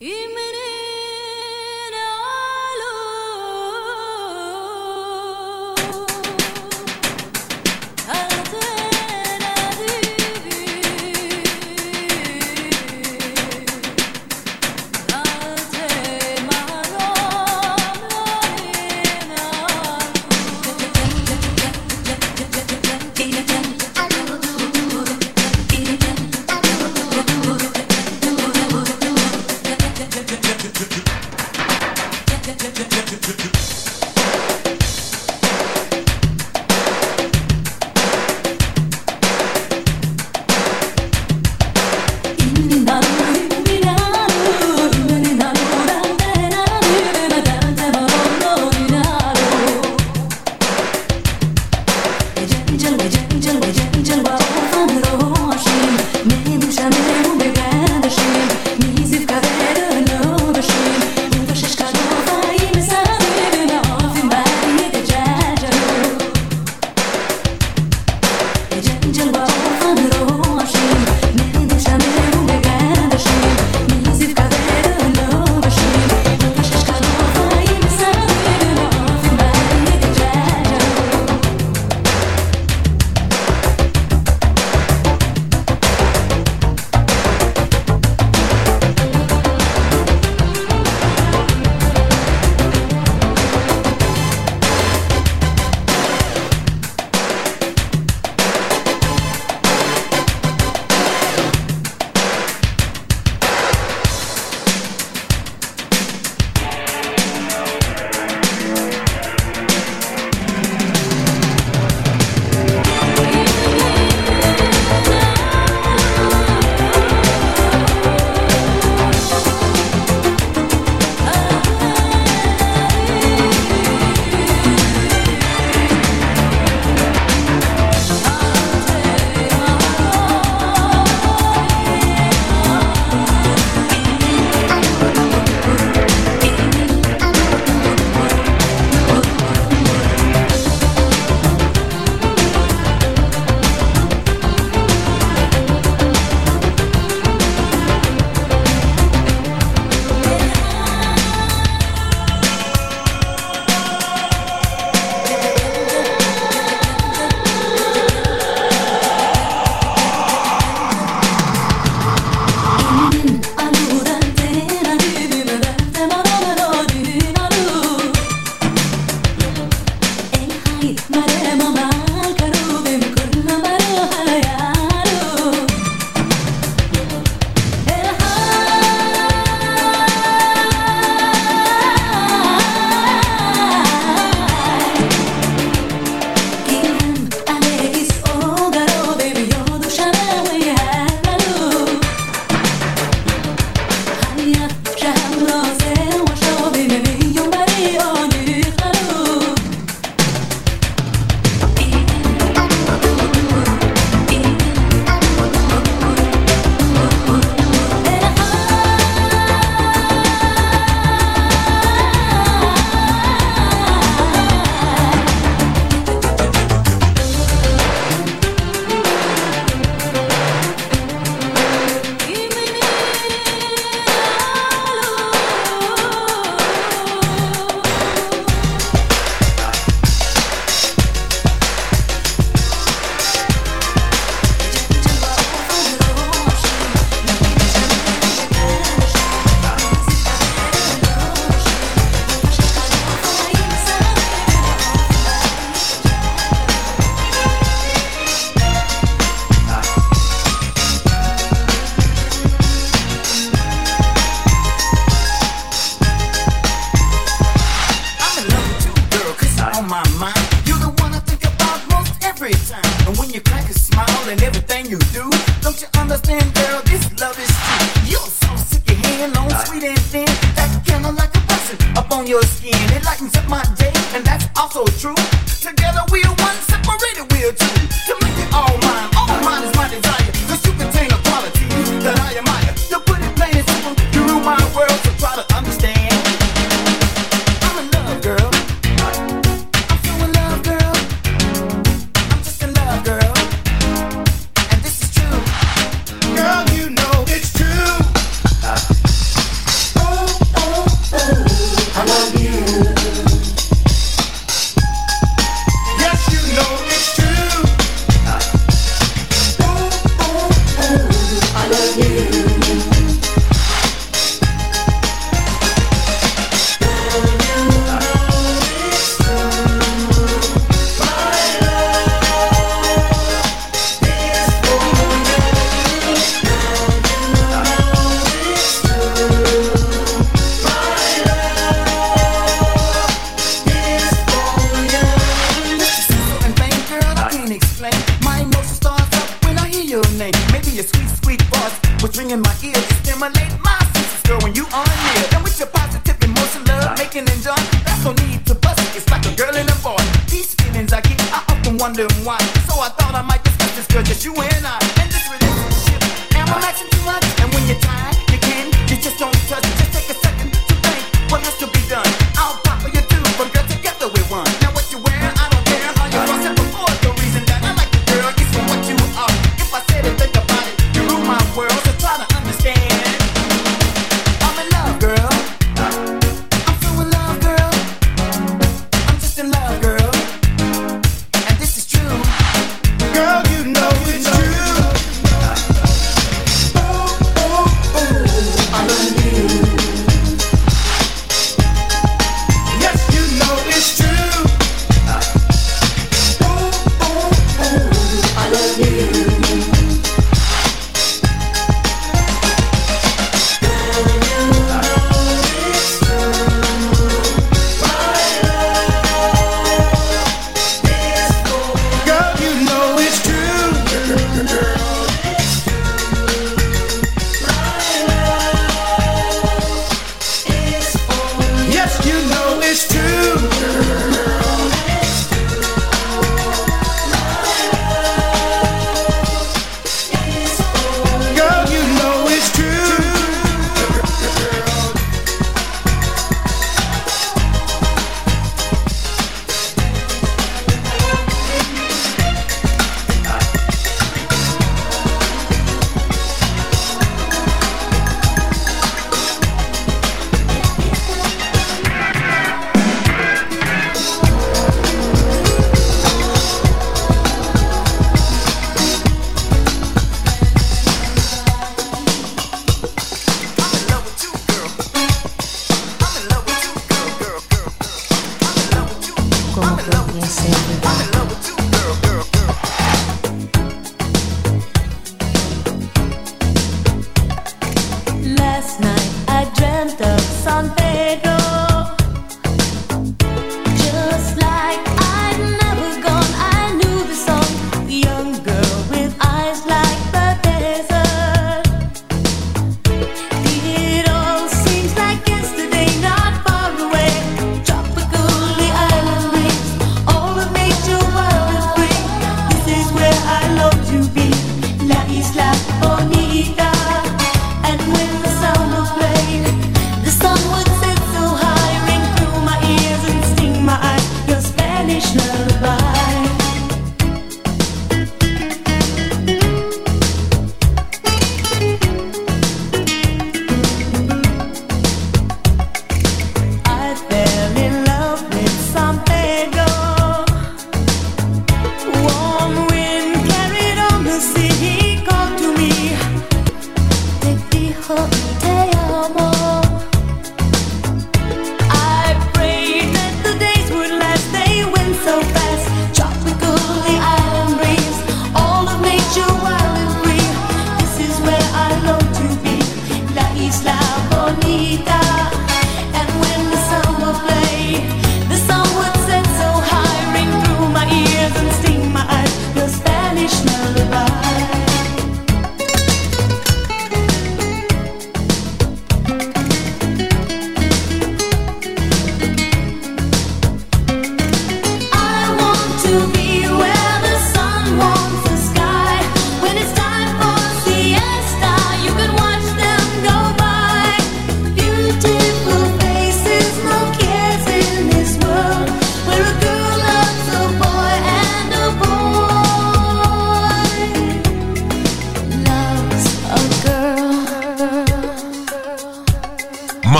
Y me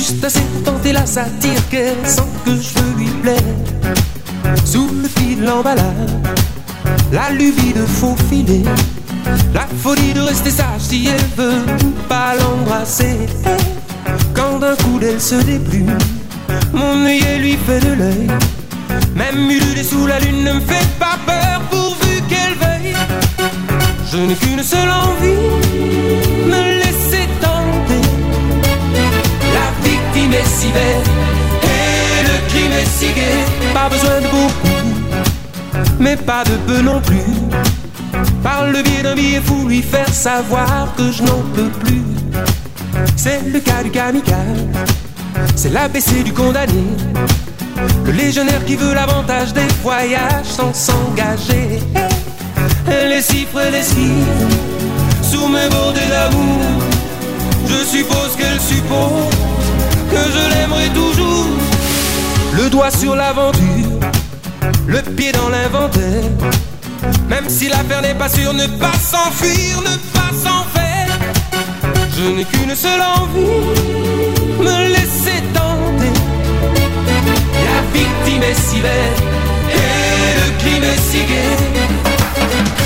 Juste assez pour tenter la satire qu'elle sent que je lui plaire. Sous le fil l'emballage, la lubie de faux filet, la folie de rester sage si elle veut pas l'embrasser. Quand d'un coup d'elle se déplume, mon œil lui fait de l'œil. Même ululé sous la lune ne me fait pas peur pourvu qu'elle veuille. Je n'ai qu'une seule envie, me La victime est si belle et le crime est si gai. Pas besoin de beaucoup, mais pas de peu non plus. Par le biais d'un billet fou, lui faire savoir que je n'en peux plus. C'est le cas du kamikaze, c'est l'ABC du condamné. Le légionnaire qui veut l'avantage des voyages sans s'engager. Les chiffres et les sous mes bordées d'amour. Je suppose qu'elle suppose que je l'aimerai toujours. Le doigt sur l'aventure, le pied dans l'inventaire. Même si l'affaire n'est pas sûre, ne pas s'enfuir, ne pas s'en faire. Je n'ai qu'une seule envie, me laisser tenter. La victime est si belle et le crime est si gai.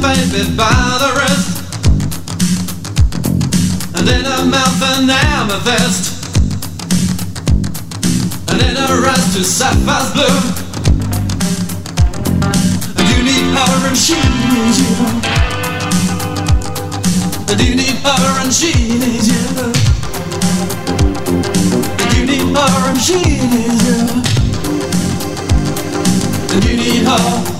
baby by the wrist And in her mouth an amethyst. And in her eyes two sapphires blue. And you need her and she needs you And you need her and she needs you And you need her and she needs you And you need her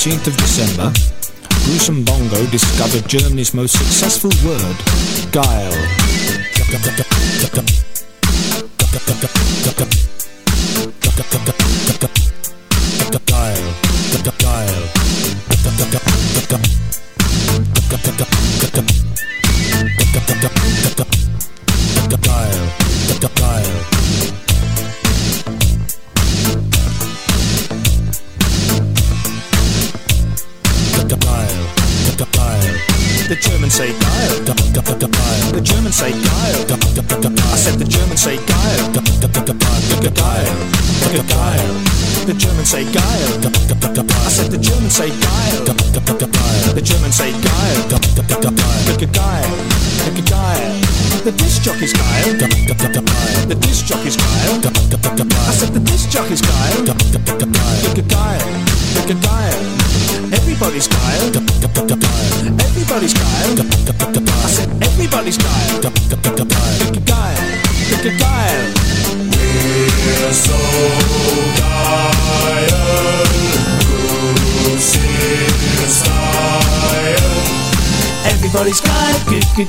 15th of December, Bruce and Bongo discovered Germany's most successful word, guile.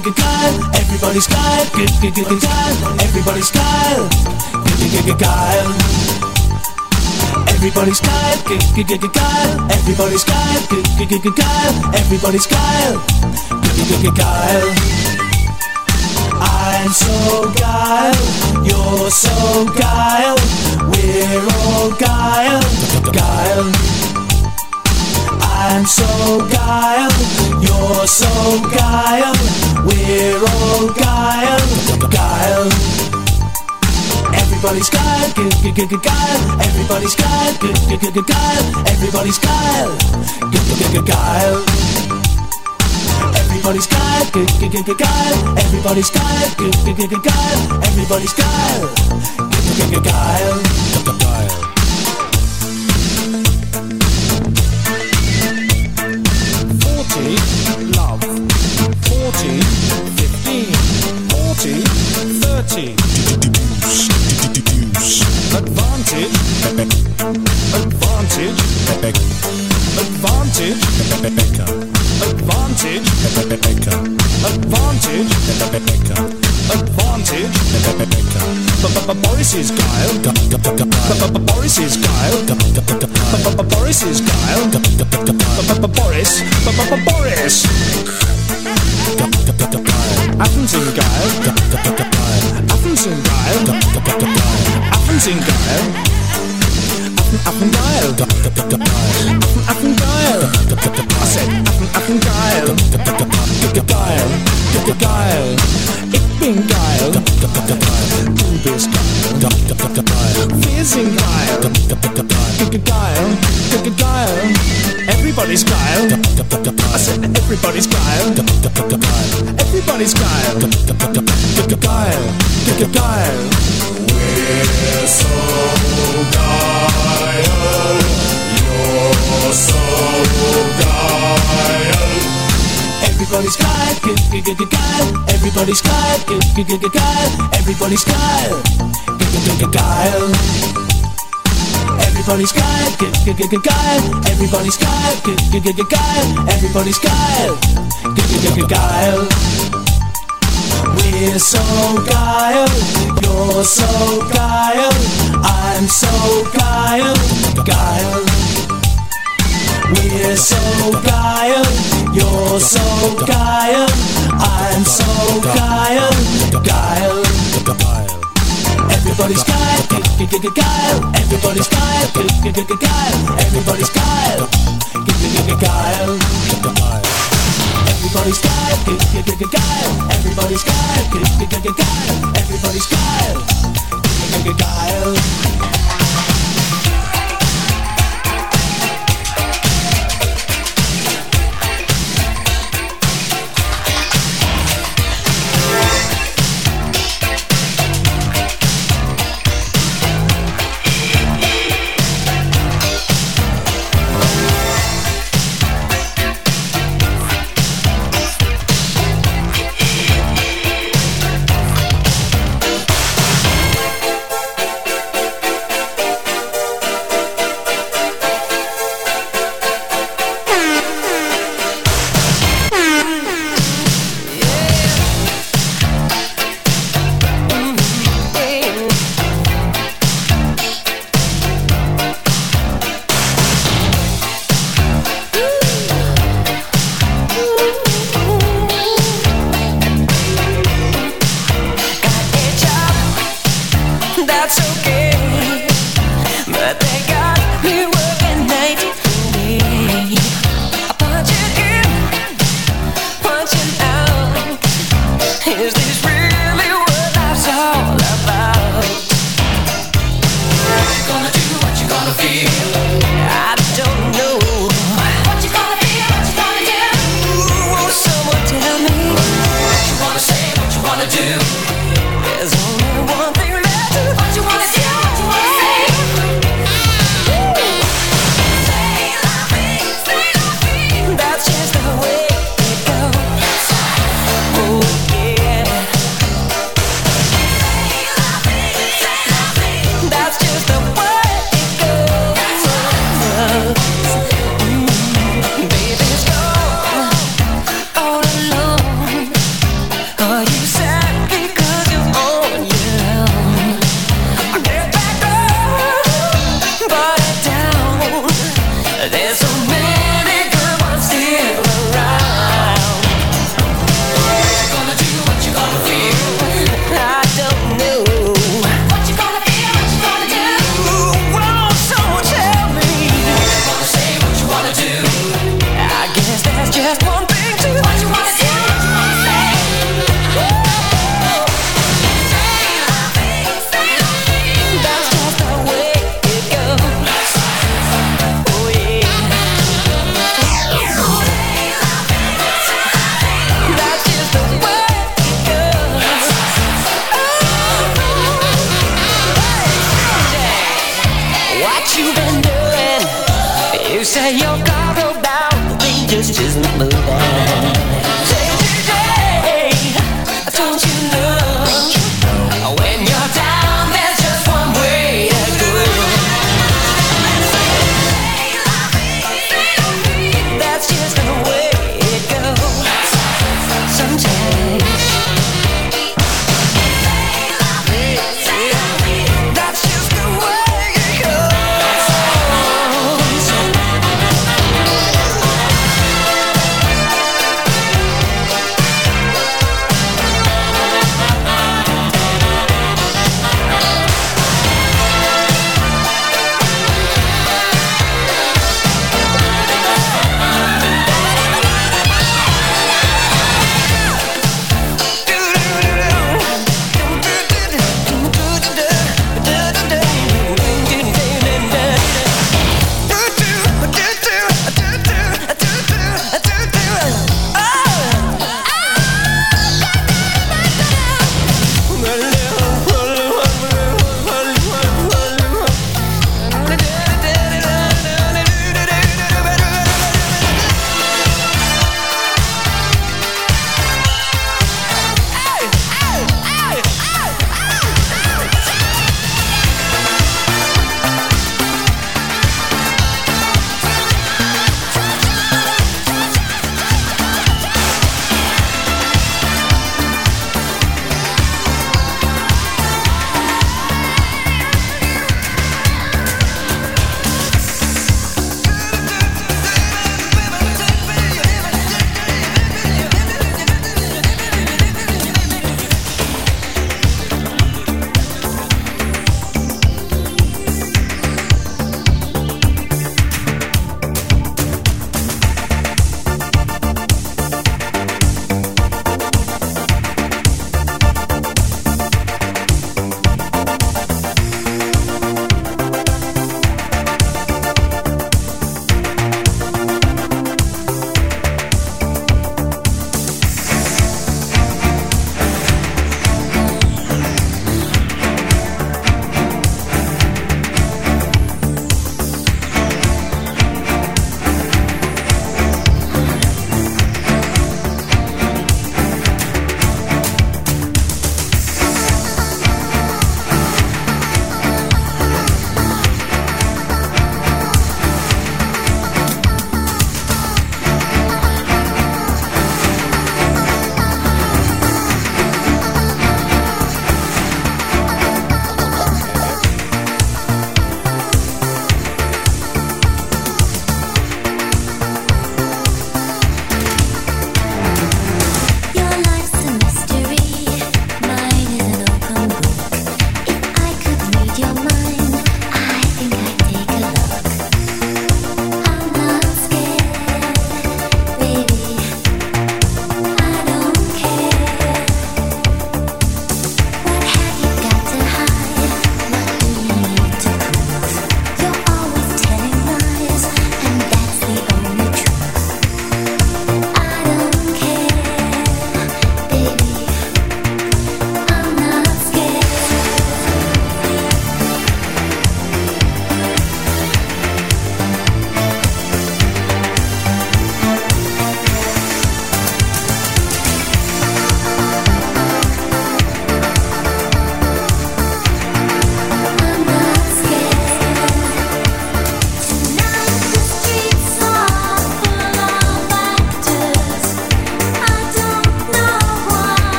Guile. Everybody's Guile. Guile. Everybody's Guile. Guile. Everybody's Guile. Guile. Everybody's Guile. Guile. Everybody's Guile. Guile. I'm so Guile. You're so Guile. We're all Guile. Guile. I'm so guile, you're so guile, we're all guile, guile. Everybody's guile, guiled, guiled, guiled, guile. everybody's guile, guiled, guiled, guiled, guile. everybody's guiled, guiled, guiled, guile. Everybody's guile, guiled, guiled, guiled, everybody's guile. guiled, guile, guiled, everybody's guiled, guiled, guile. guiled. Guile. everybody's guile. Kyle. Everybody's guile. Kyle. Everybody's guile. Kyle. Everybody's guile. Kyle. We're so guile. you're so guile. I'm so guile. Guile. We're so guile. You're so guile, I'm so guile, Guile. Everybody's Guile, Guile. guile, guile. Everybody's Guile, Guile. guile, guile. Everybody's Guile, Guile. guile, guile. Everybody's Guile, Guile. guile, guile. Everybody's Guile, Guile. Everybody's Guile, Guile.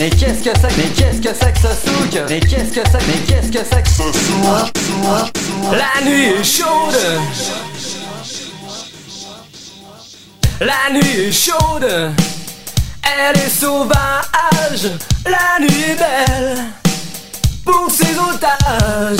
Mais qu'est-ce que c'est Mais qu'est-ce que c'est que ce souk? Mais qu'est-ce que c'est Mais qu'est-ce que c'est que ce souk? La nuit est chaude. La nuit est chaude. Elle est sauvage. La nuit est belle. Pour ses otages.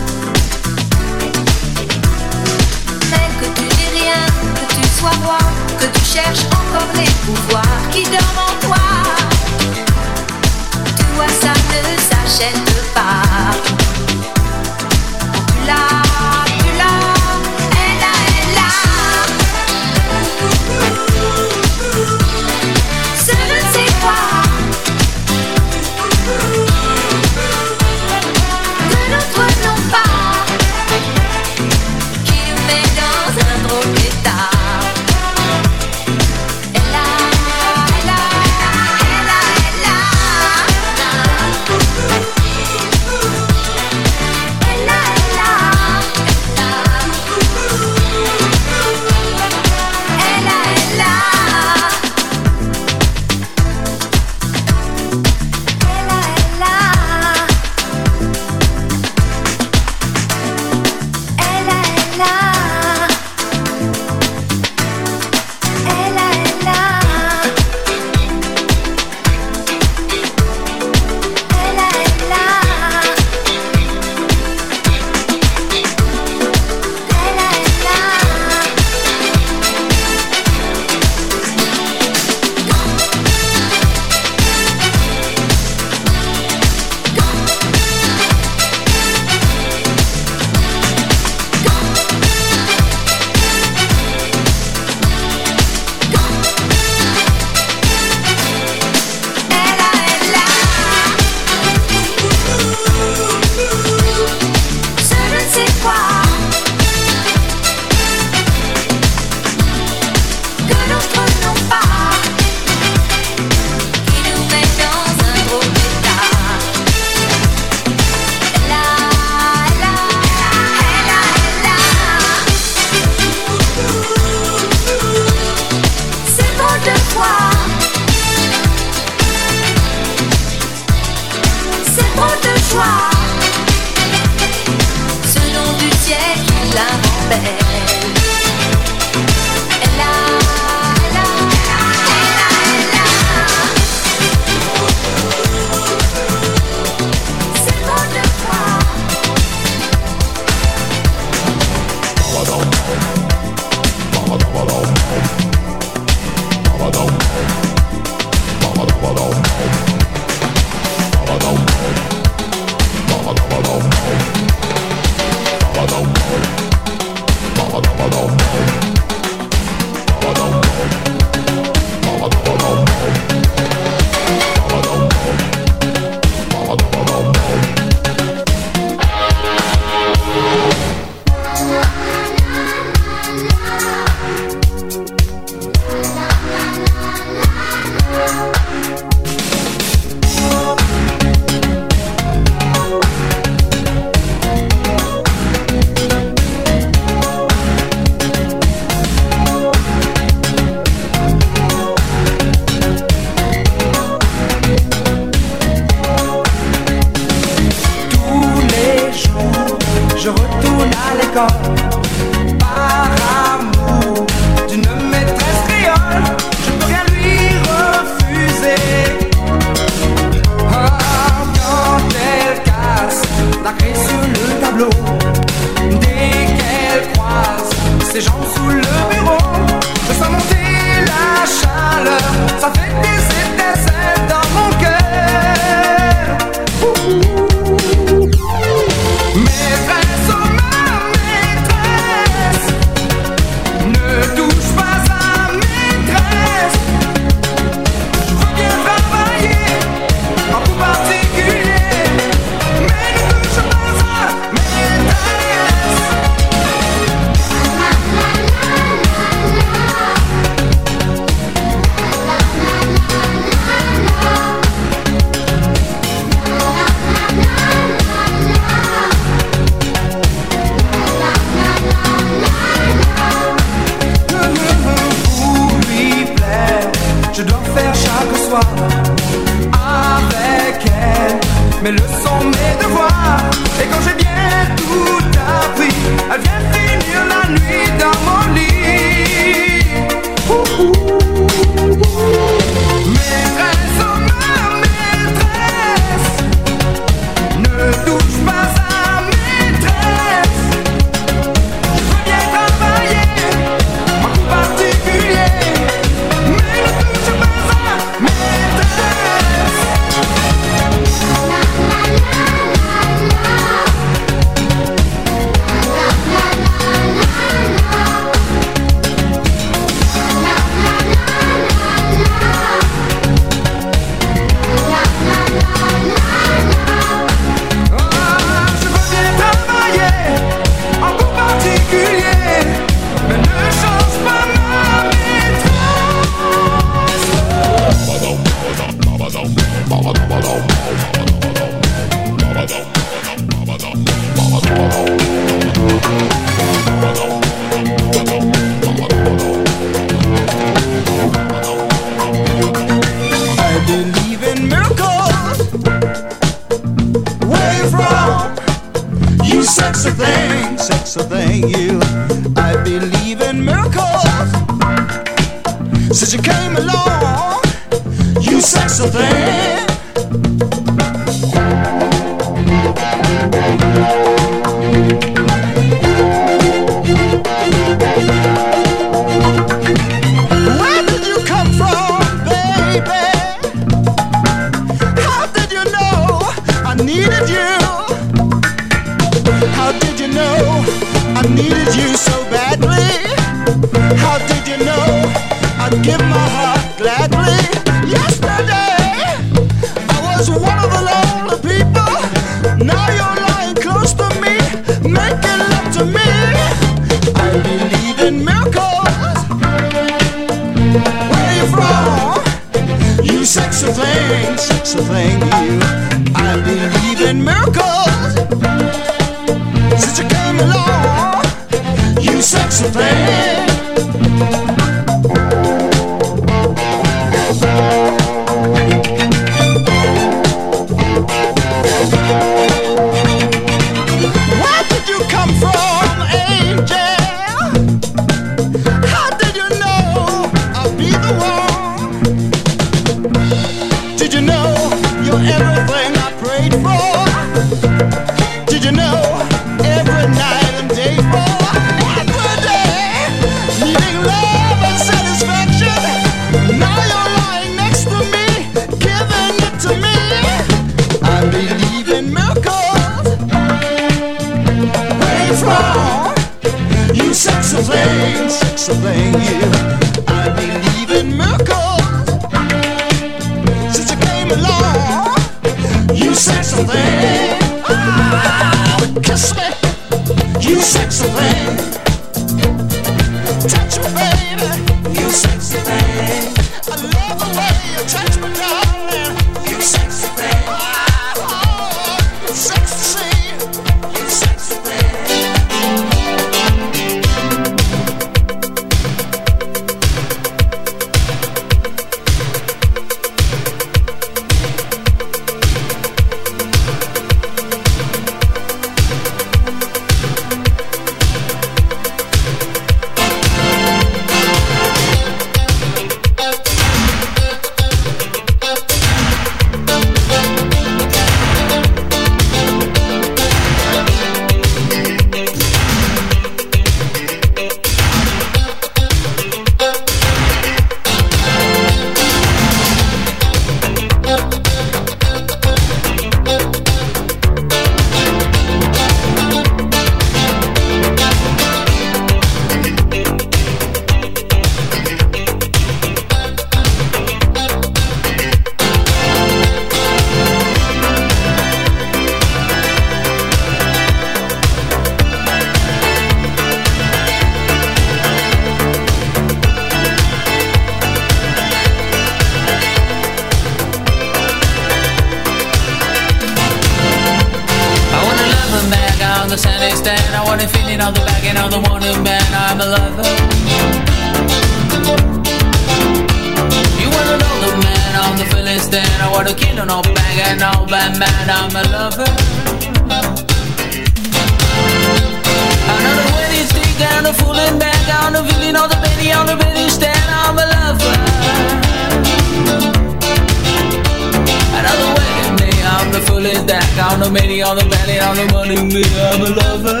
on the belly, on the running me of a lover.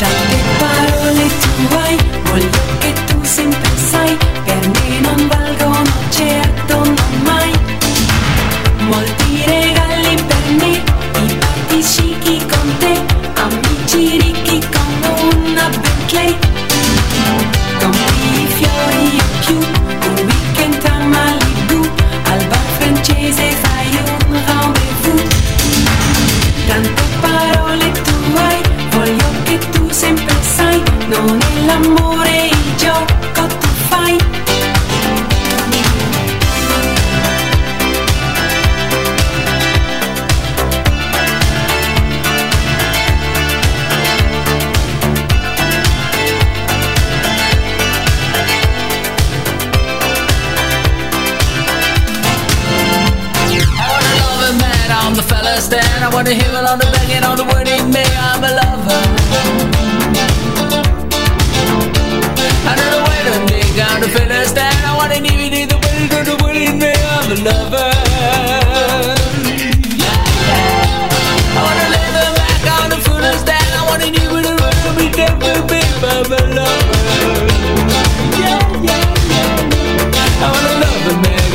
Tante parole tu hai, voglio che tu sempre sai, per me non valgono oceani. on the heel, on the banging, on the word in me, I'm a lover. I don't know where to dig, I'm the feelings that I want to need, need the word, the word in me, I'm a lover.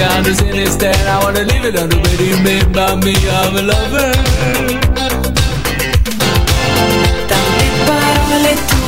God is in his stand. I wanna leave it on the way you made by me. I'm a lover. Dame para le tu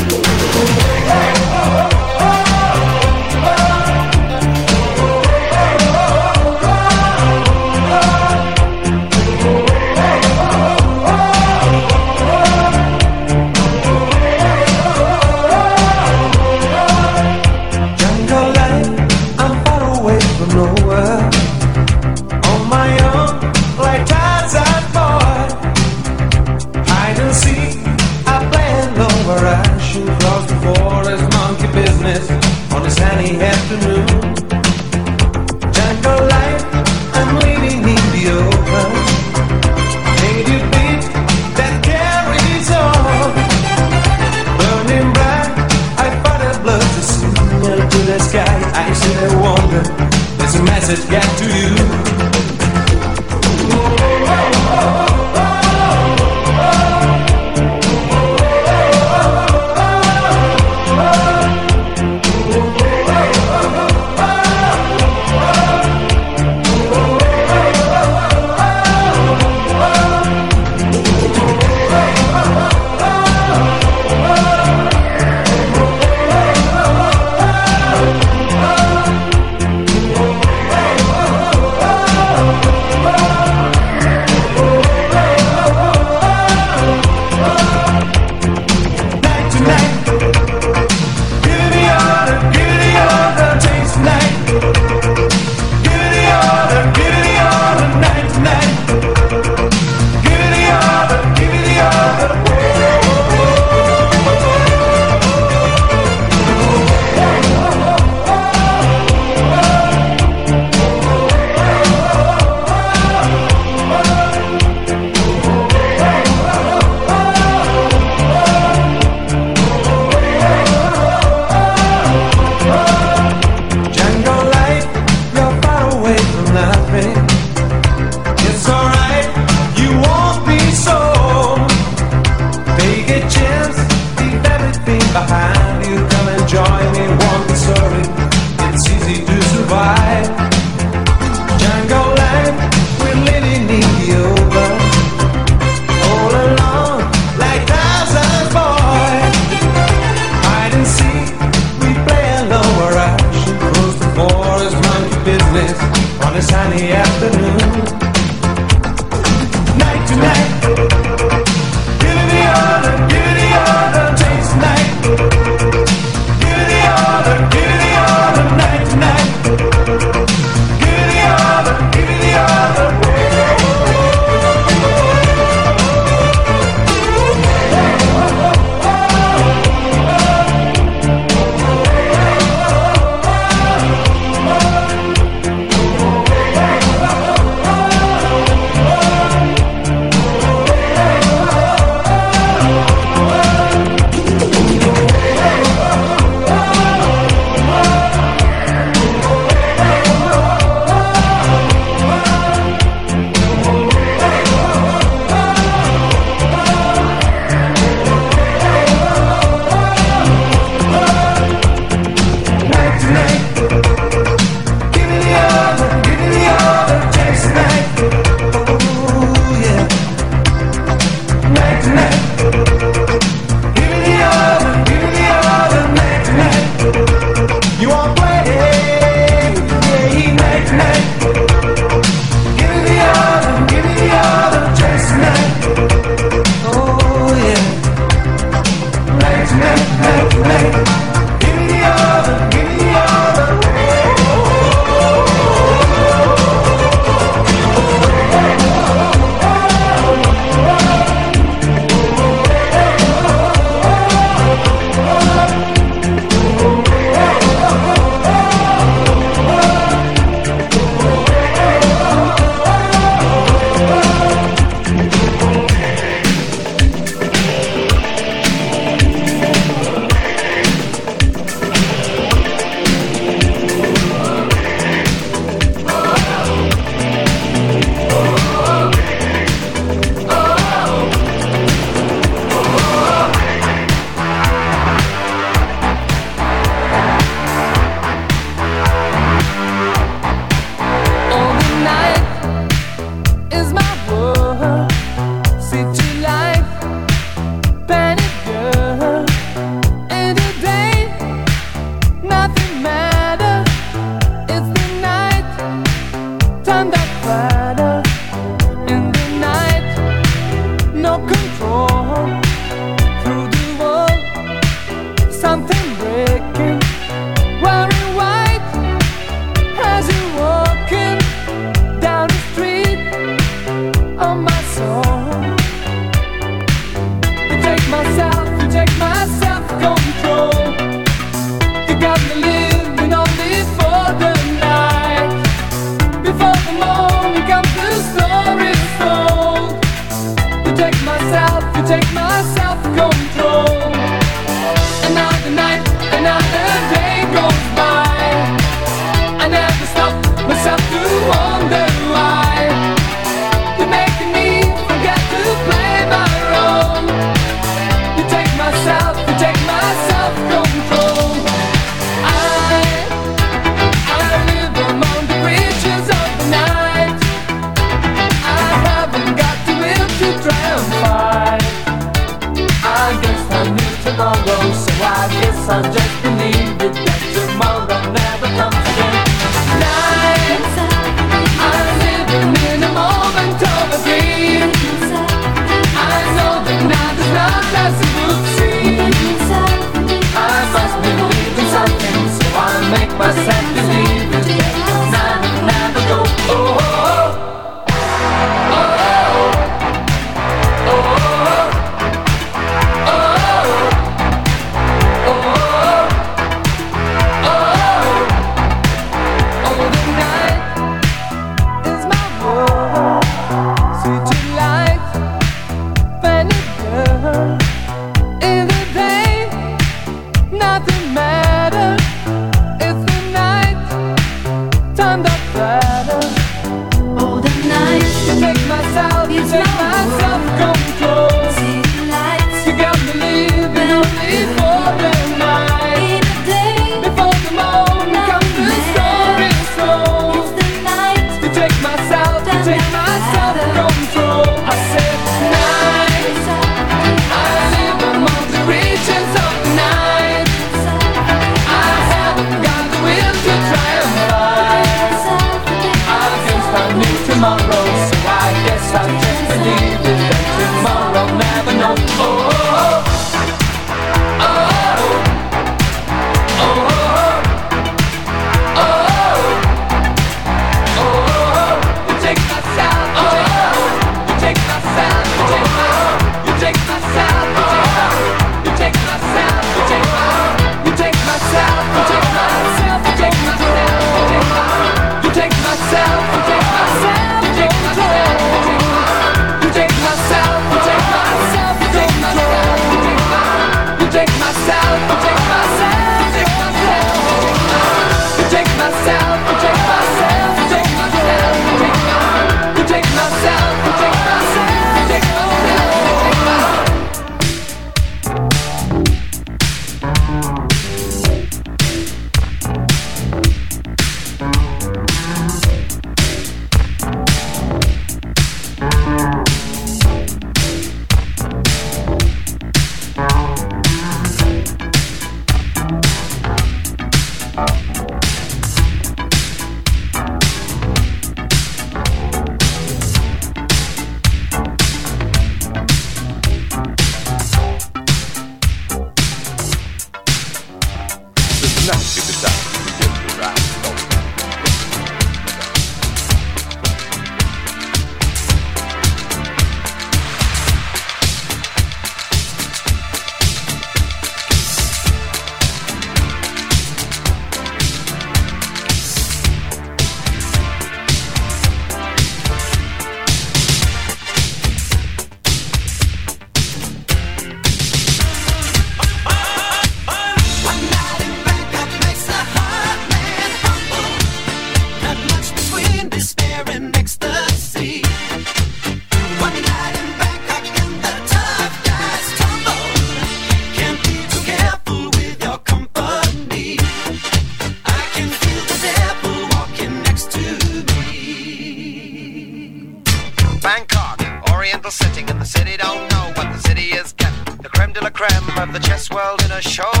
world in a show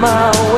mal.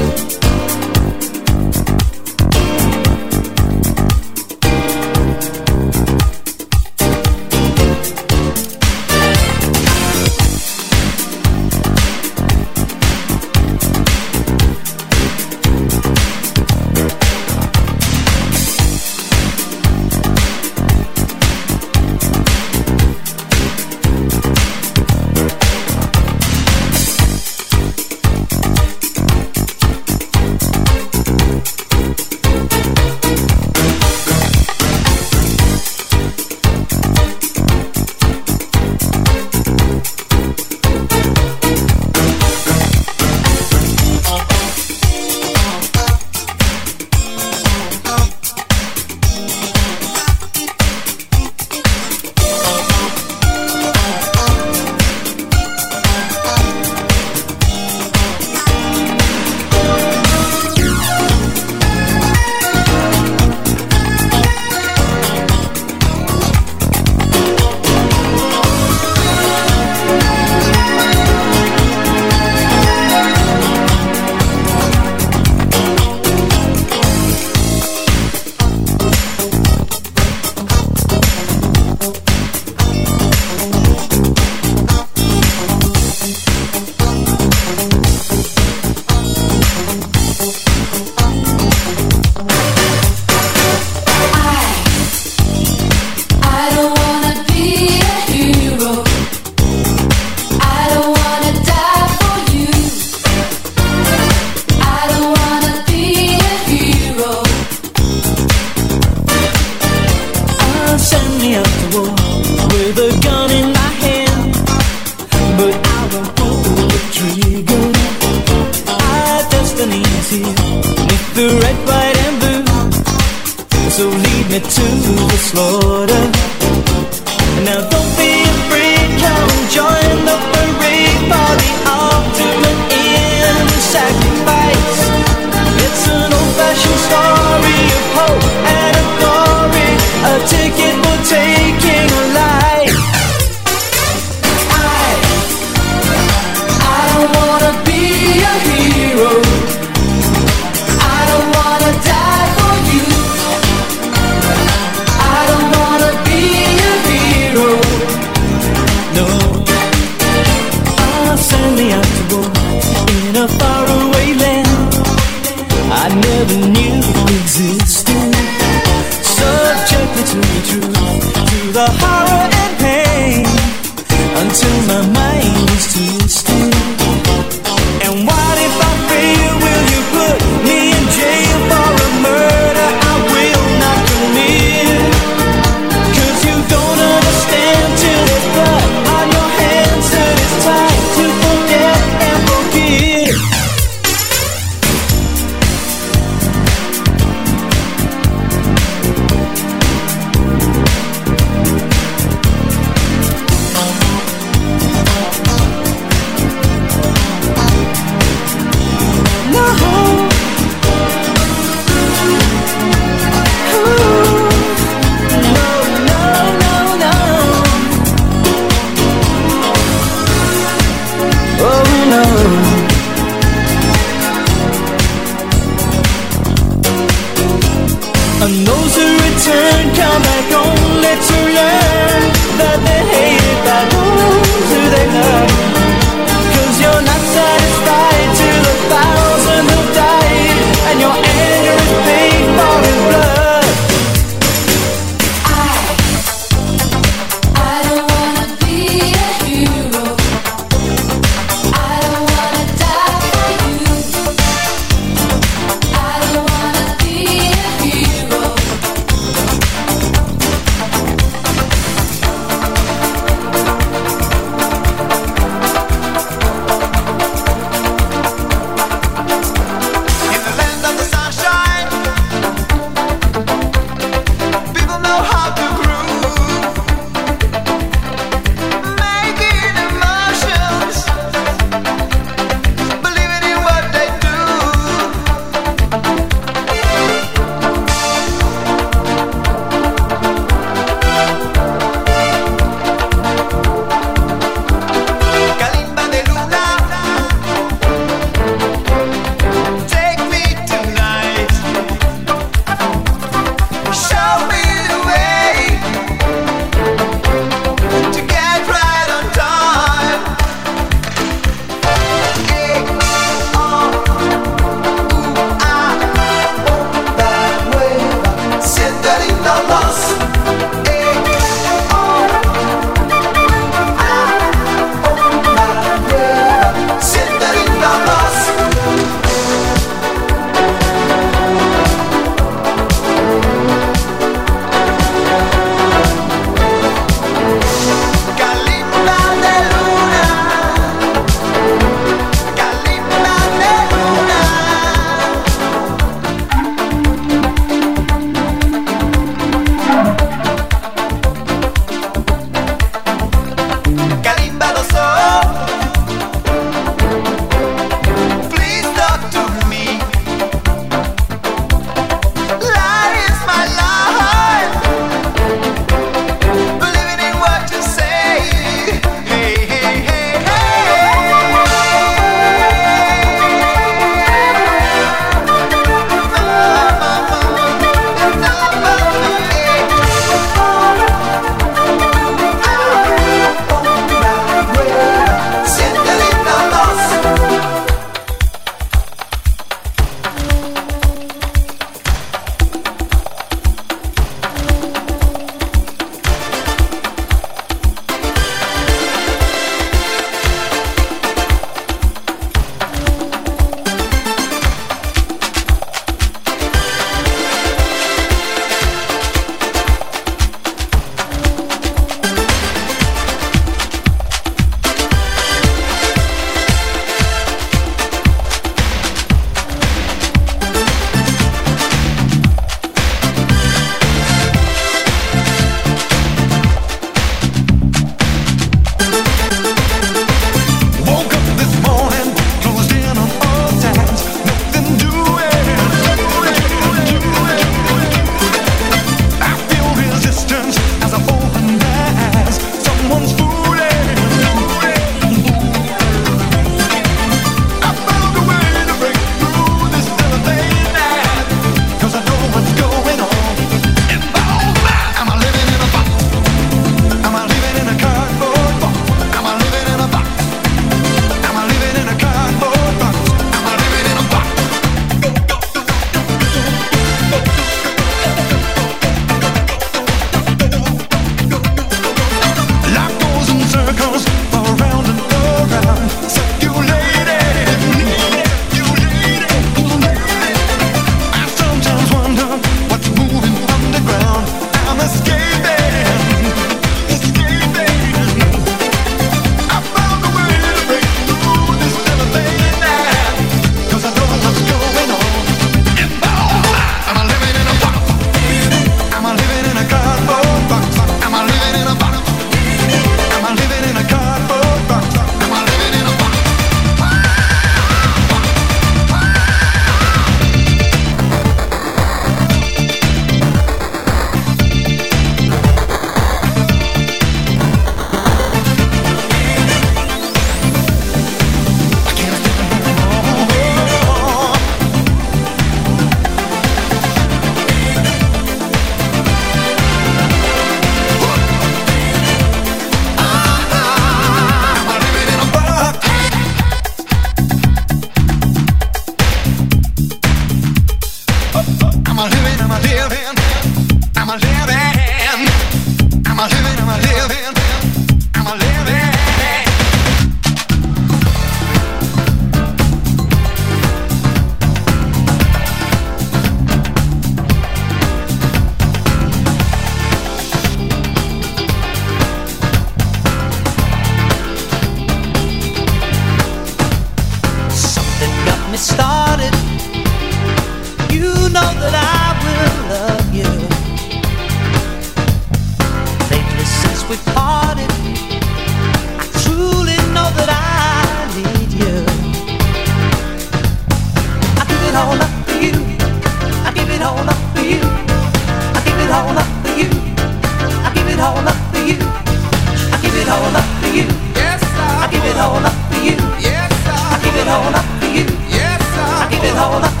all up for you. I give it all up for you. Yes, I give it all up for you. Yes, I give it all up for you. Yes, I give it all up.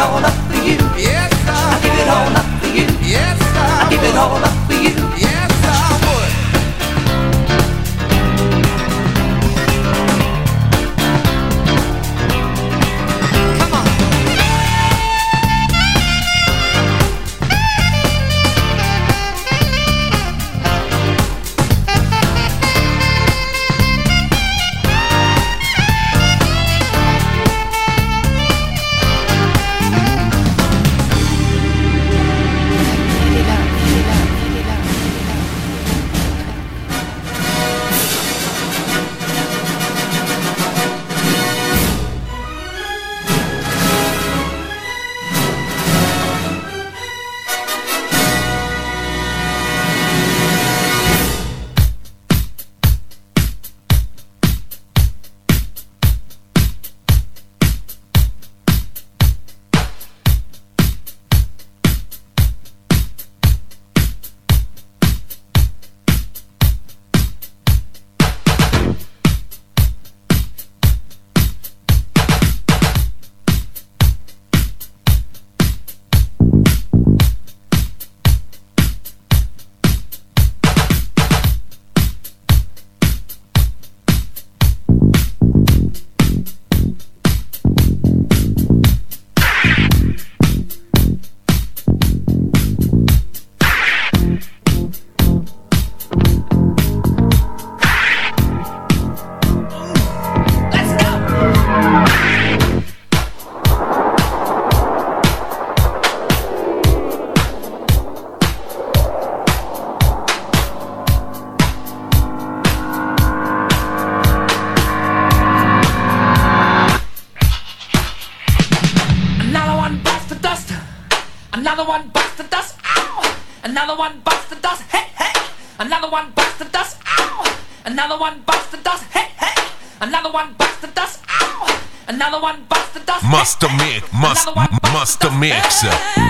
all up for you. Yes, I, I give it all up for you. Yes, I, I give it all up. master mix, master mix.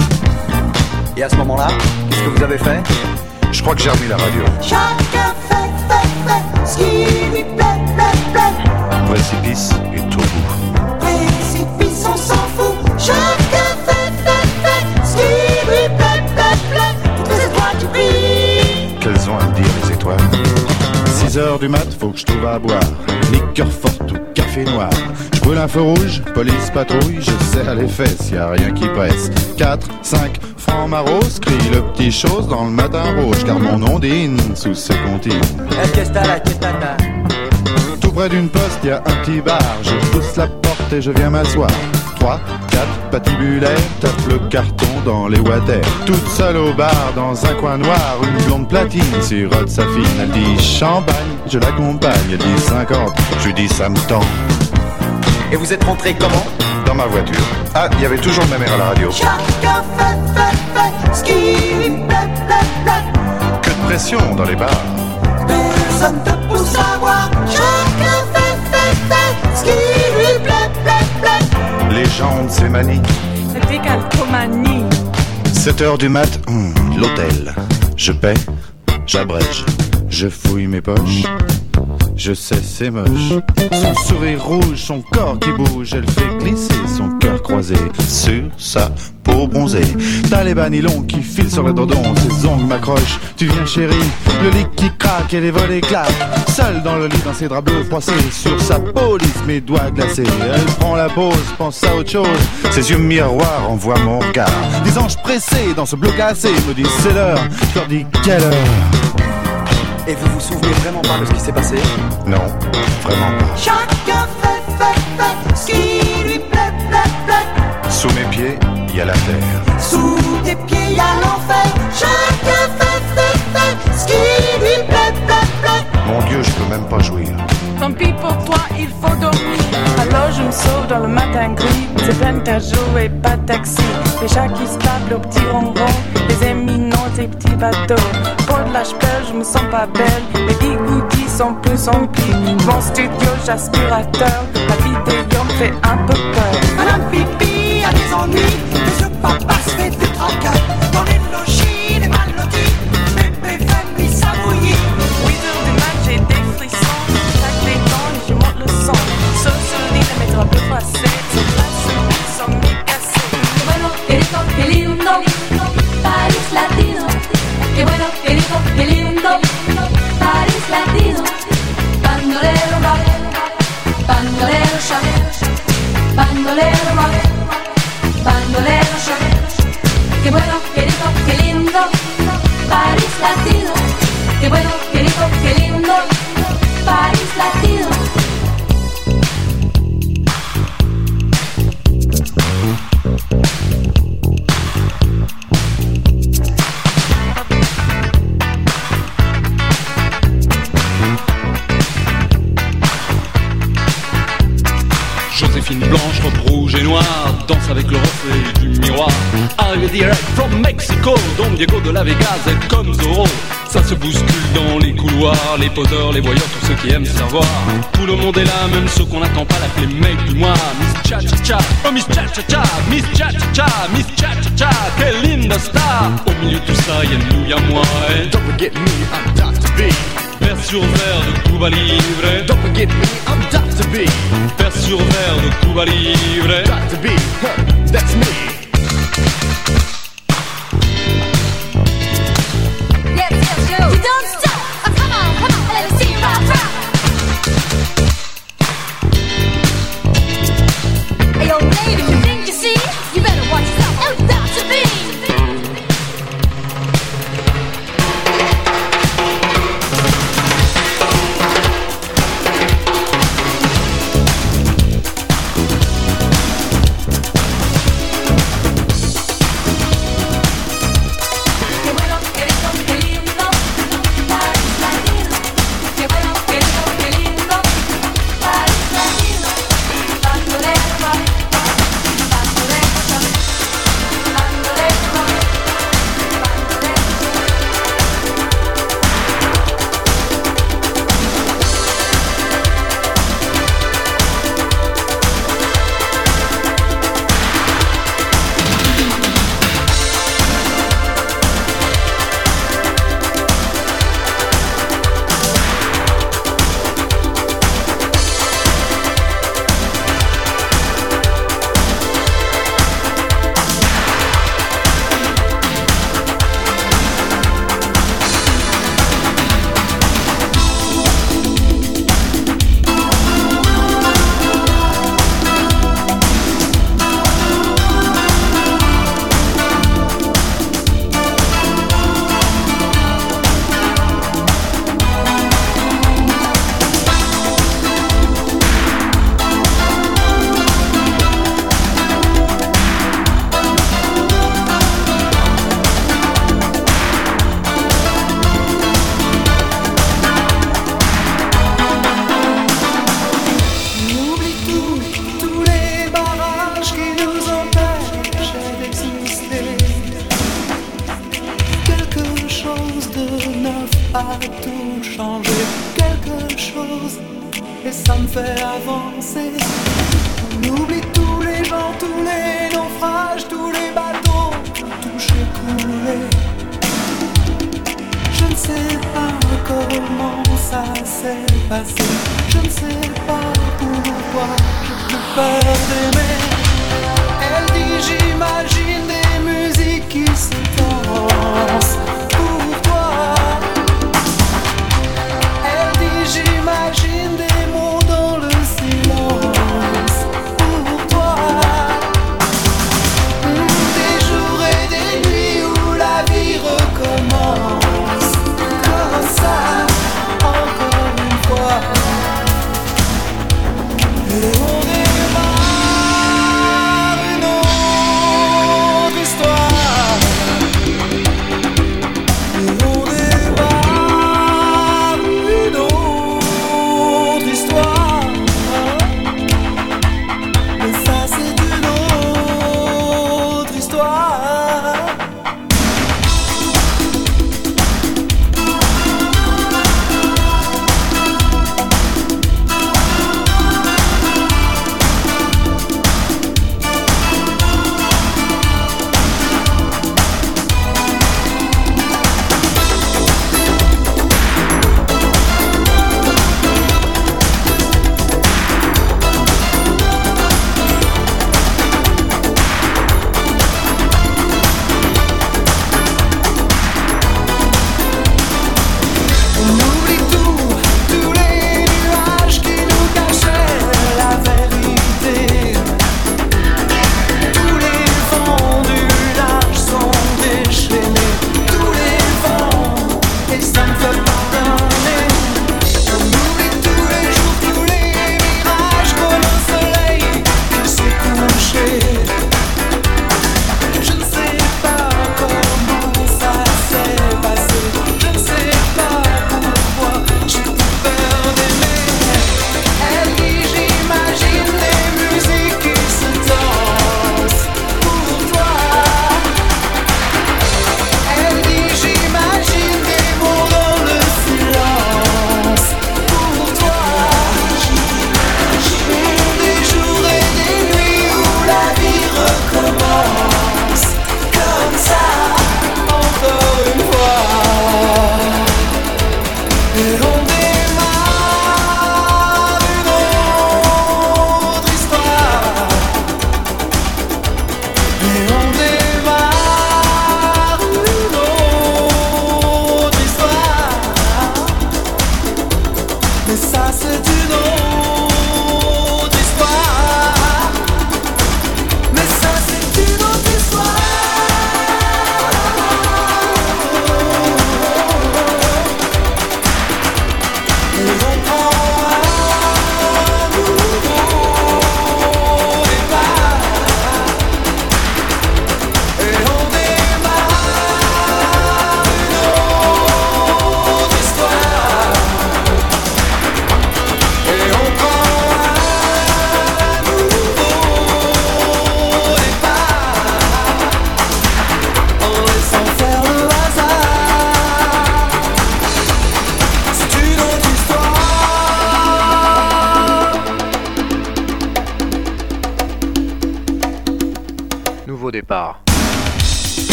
Et à ce moment-là, qu'est-ce que vous avez fait? Je crois que j'ai remis la radio. Chacun fait, fait, fait ce qui lui plaît, plaît, plaît. Précipice et tout bout. Précipice, on s'en fout. Chacun fait, fait, fait ce qui lui plaît, plaît, plaît. Toutes les étoiles qui brillent. Qu'elles ont à me dire les étoiles? 6 heures du mat, faut que je trouve à boire. Liqueur forte ou café noir. Je brûle un feu rouge, police patrouille, je serre les fesses, y a rien qui presse. 4, 5, francs maros, crie le petit chose dans le matin rouge, car mon nom dîne sous ce comptine. Qu'est-ce que t'as qu'est-ce que t'as Tout près d'une poste, y a un petit bar, je pousse la porte et je viens m'asseoir. 3, 4, patibulaire, tape le carton dans les water. Toute seule au bar, dans un coin noir, une blonde platine sirote sa fine. Elle dit champagne, je l'accompagne, elle dit 50, je lui dis ça me tend. Et vous êtes rentré comment? Dans ma voiture. Ah, il y avait toujours ma mère à la radio. Chacun fait, fait, Que de pression dans les bars. Personne te pousse à voir. Chacun fait, fait, fait ce qui lui plaît, plaît, plaît. Les gens de ces manies. La décalcomanie. 7 heures du mat, hum, l'hôtel. Je paie, j'abrège, je fouille mes poches. Je sais, c'est moche. Son sourire rouge, son corps qui bouge, elle fait glisser son cœur croisé sur sa peau bronzée. T'as les bas nylons qui filent sur le dodon, ses ongles m'accrochent. Tu viens, chérie, le lit qui craque et les volets claquent. Seule dans le lit, dans ses draps bleus froissés, sur sa peau lisse, mes doigts glacés. Elle prend la pause, pense à autre chose. Ses yeux miroirs envoient mon regard. Des anges pressés dans ce bloc cassé me disent c'est l'heure. Je leur dis quelle heure? Et vous vous souvenez vraiment pas de ce qui s'est passé? Non, vraiment pas. Chacun fait, fait, fait ce qui lui plaît, plaît, plaît. Sous mes pieds, il y a la terre. Sous tes pieds, y a l'enfer. Chacun fait, fait, fait ce qui lui plaît, plaît, plaît. Mon Dieu, je peux même pas jouir. Tant pis pour toi, il faut dormir. Alors je me sauve dans le matin gris. C'est peine à jouer, pas de taxi. Les chats qui se tapent au petit ronron. Les éminents, ces petits bateaux. Pour de la je me sens pas belle. Les bigoudis sont plus emplis. Mon studio, j'aspirateur. La vidéo me fait un peu peur. Madame Pipi a des ennuis. Like sur verre de Cuba Libre. Don't forget me, I'm Dr. B. Vers sur verre de Cuba Libre.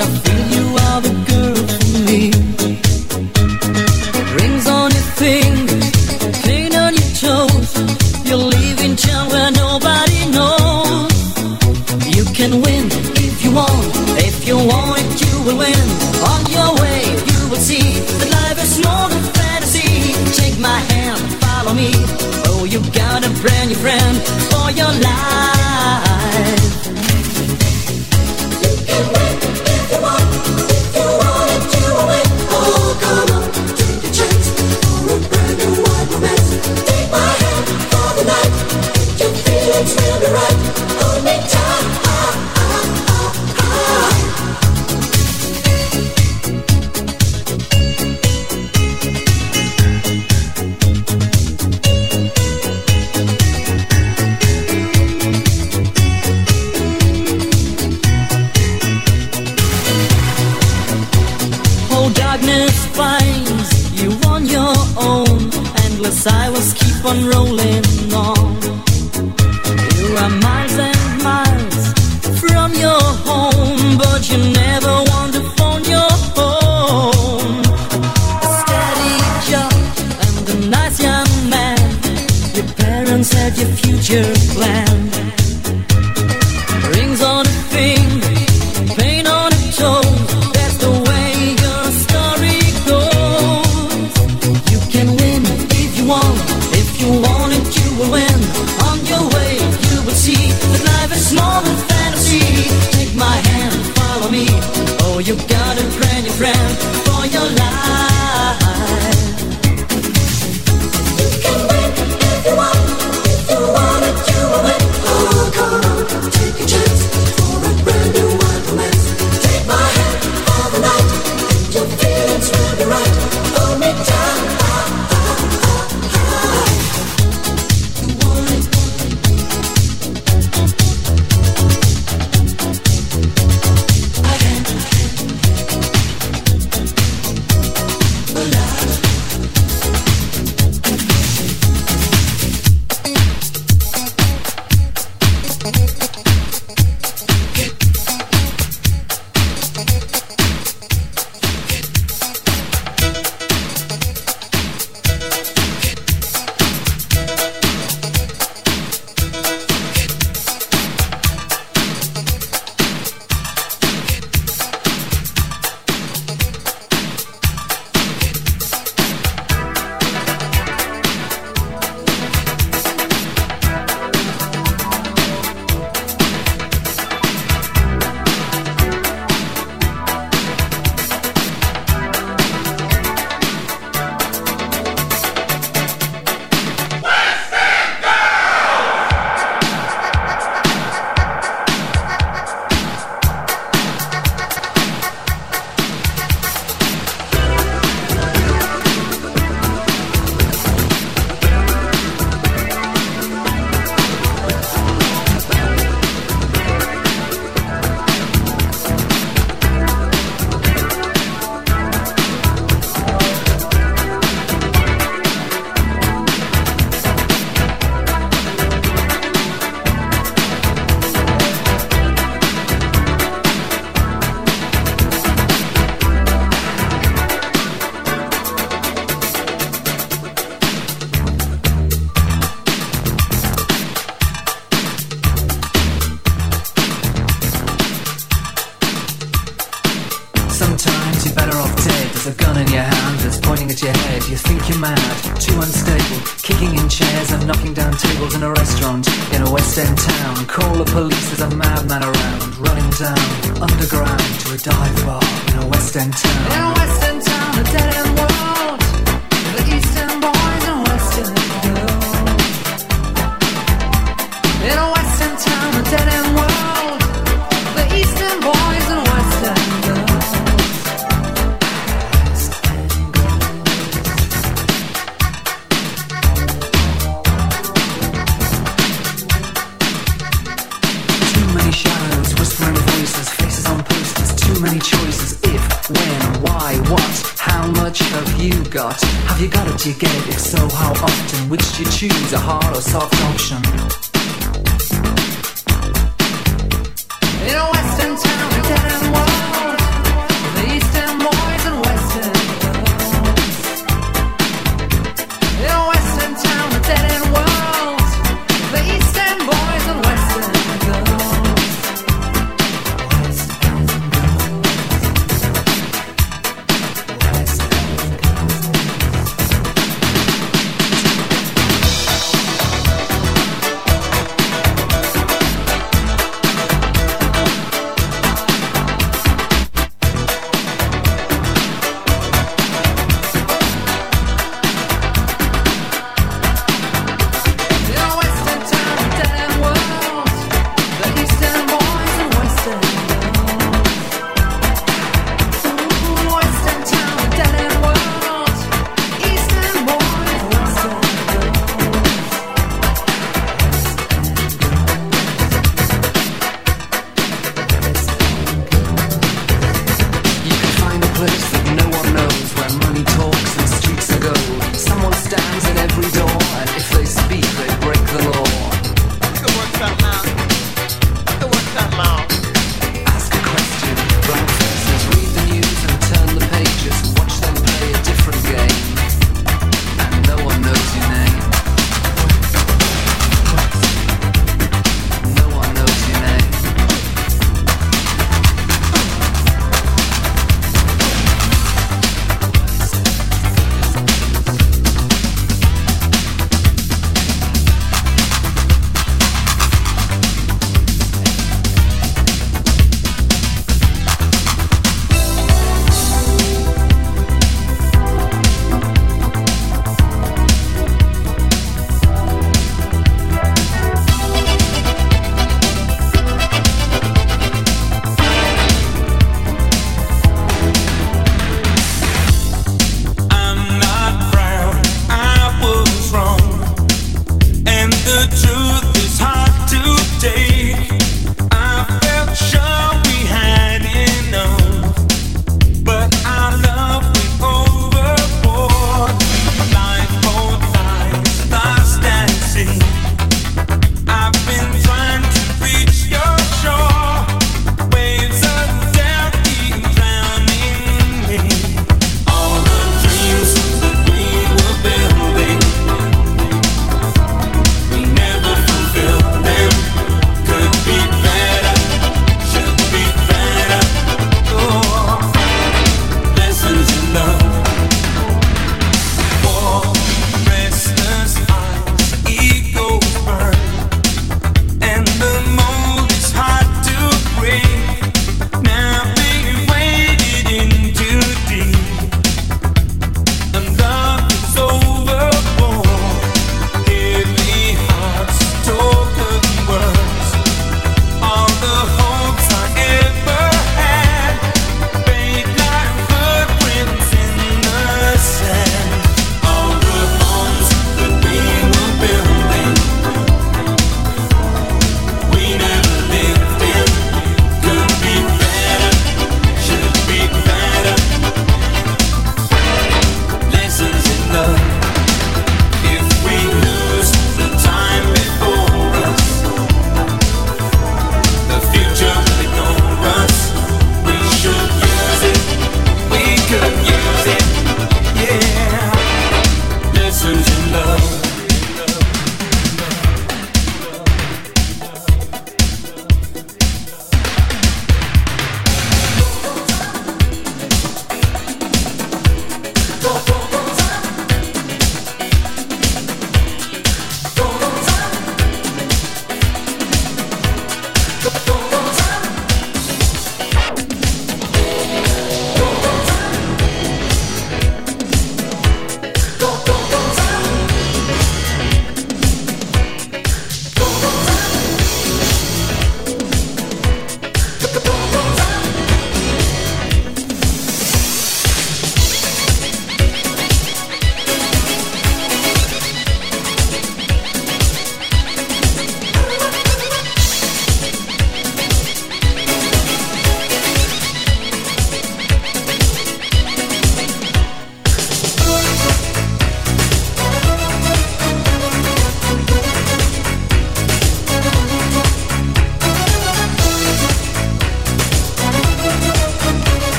of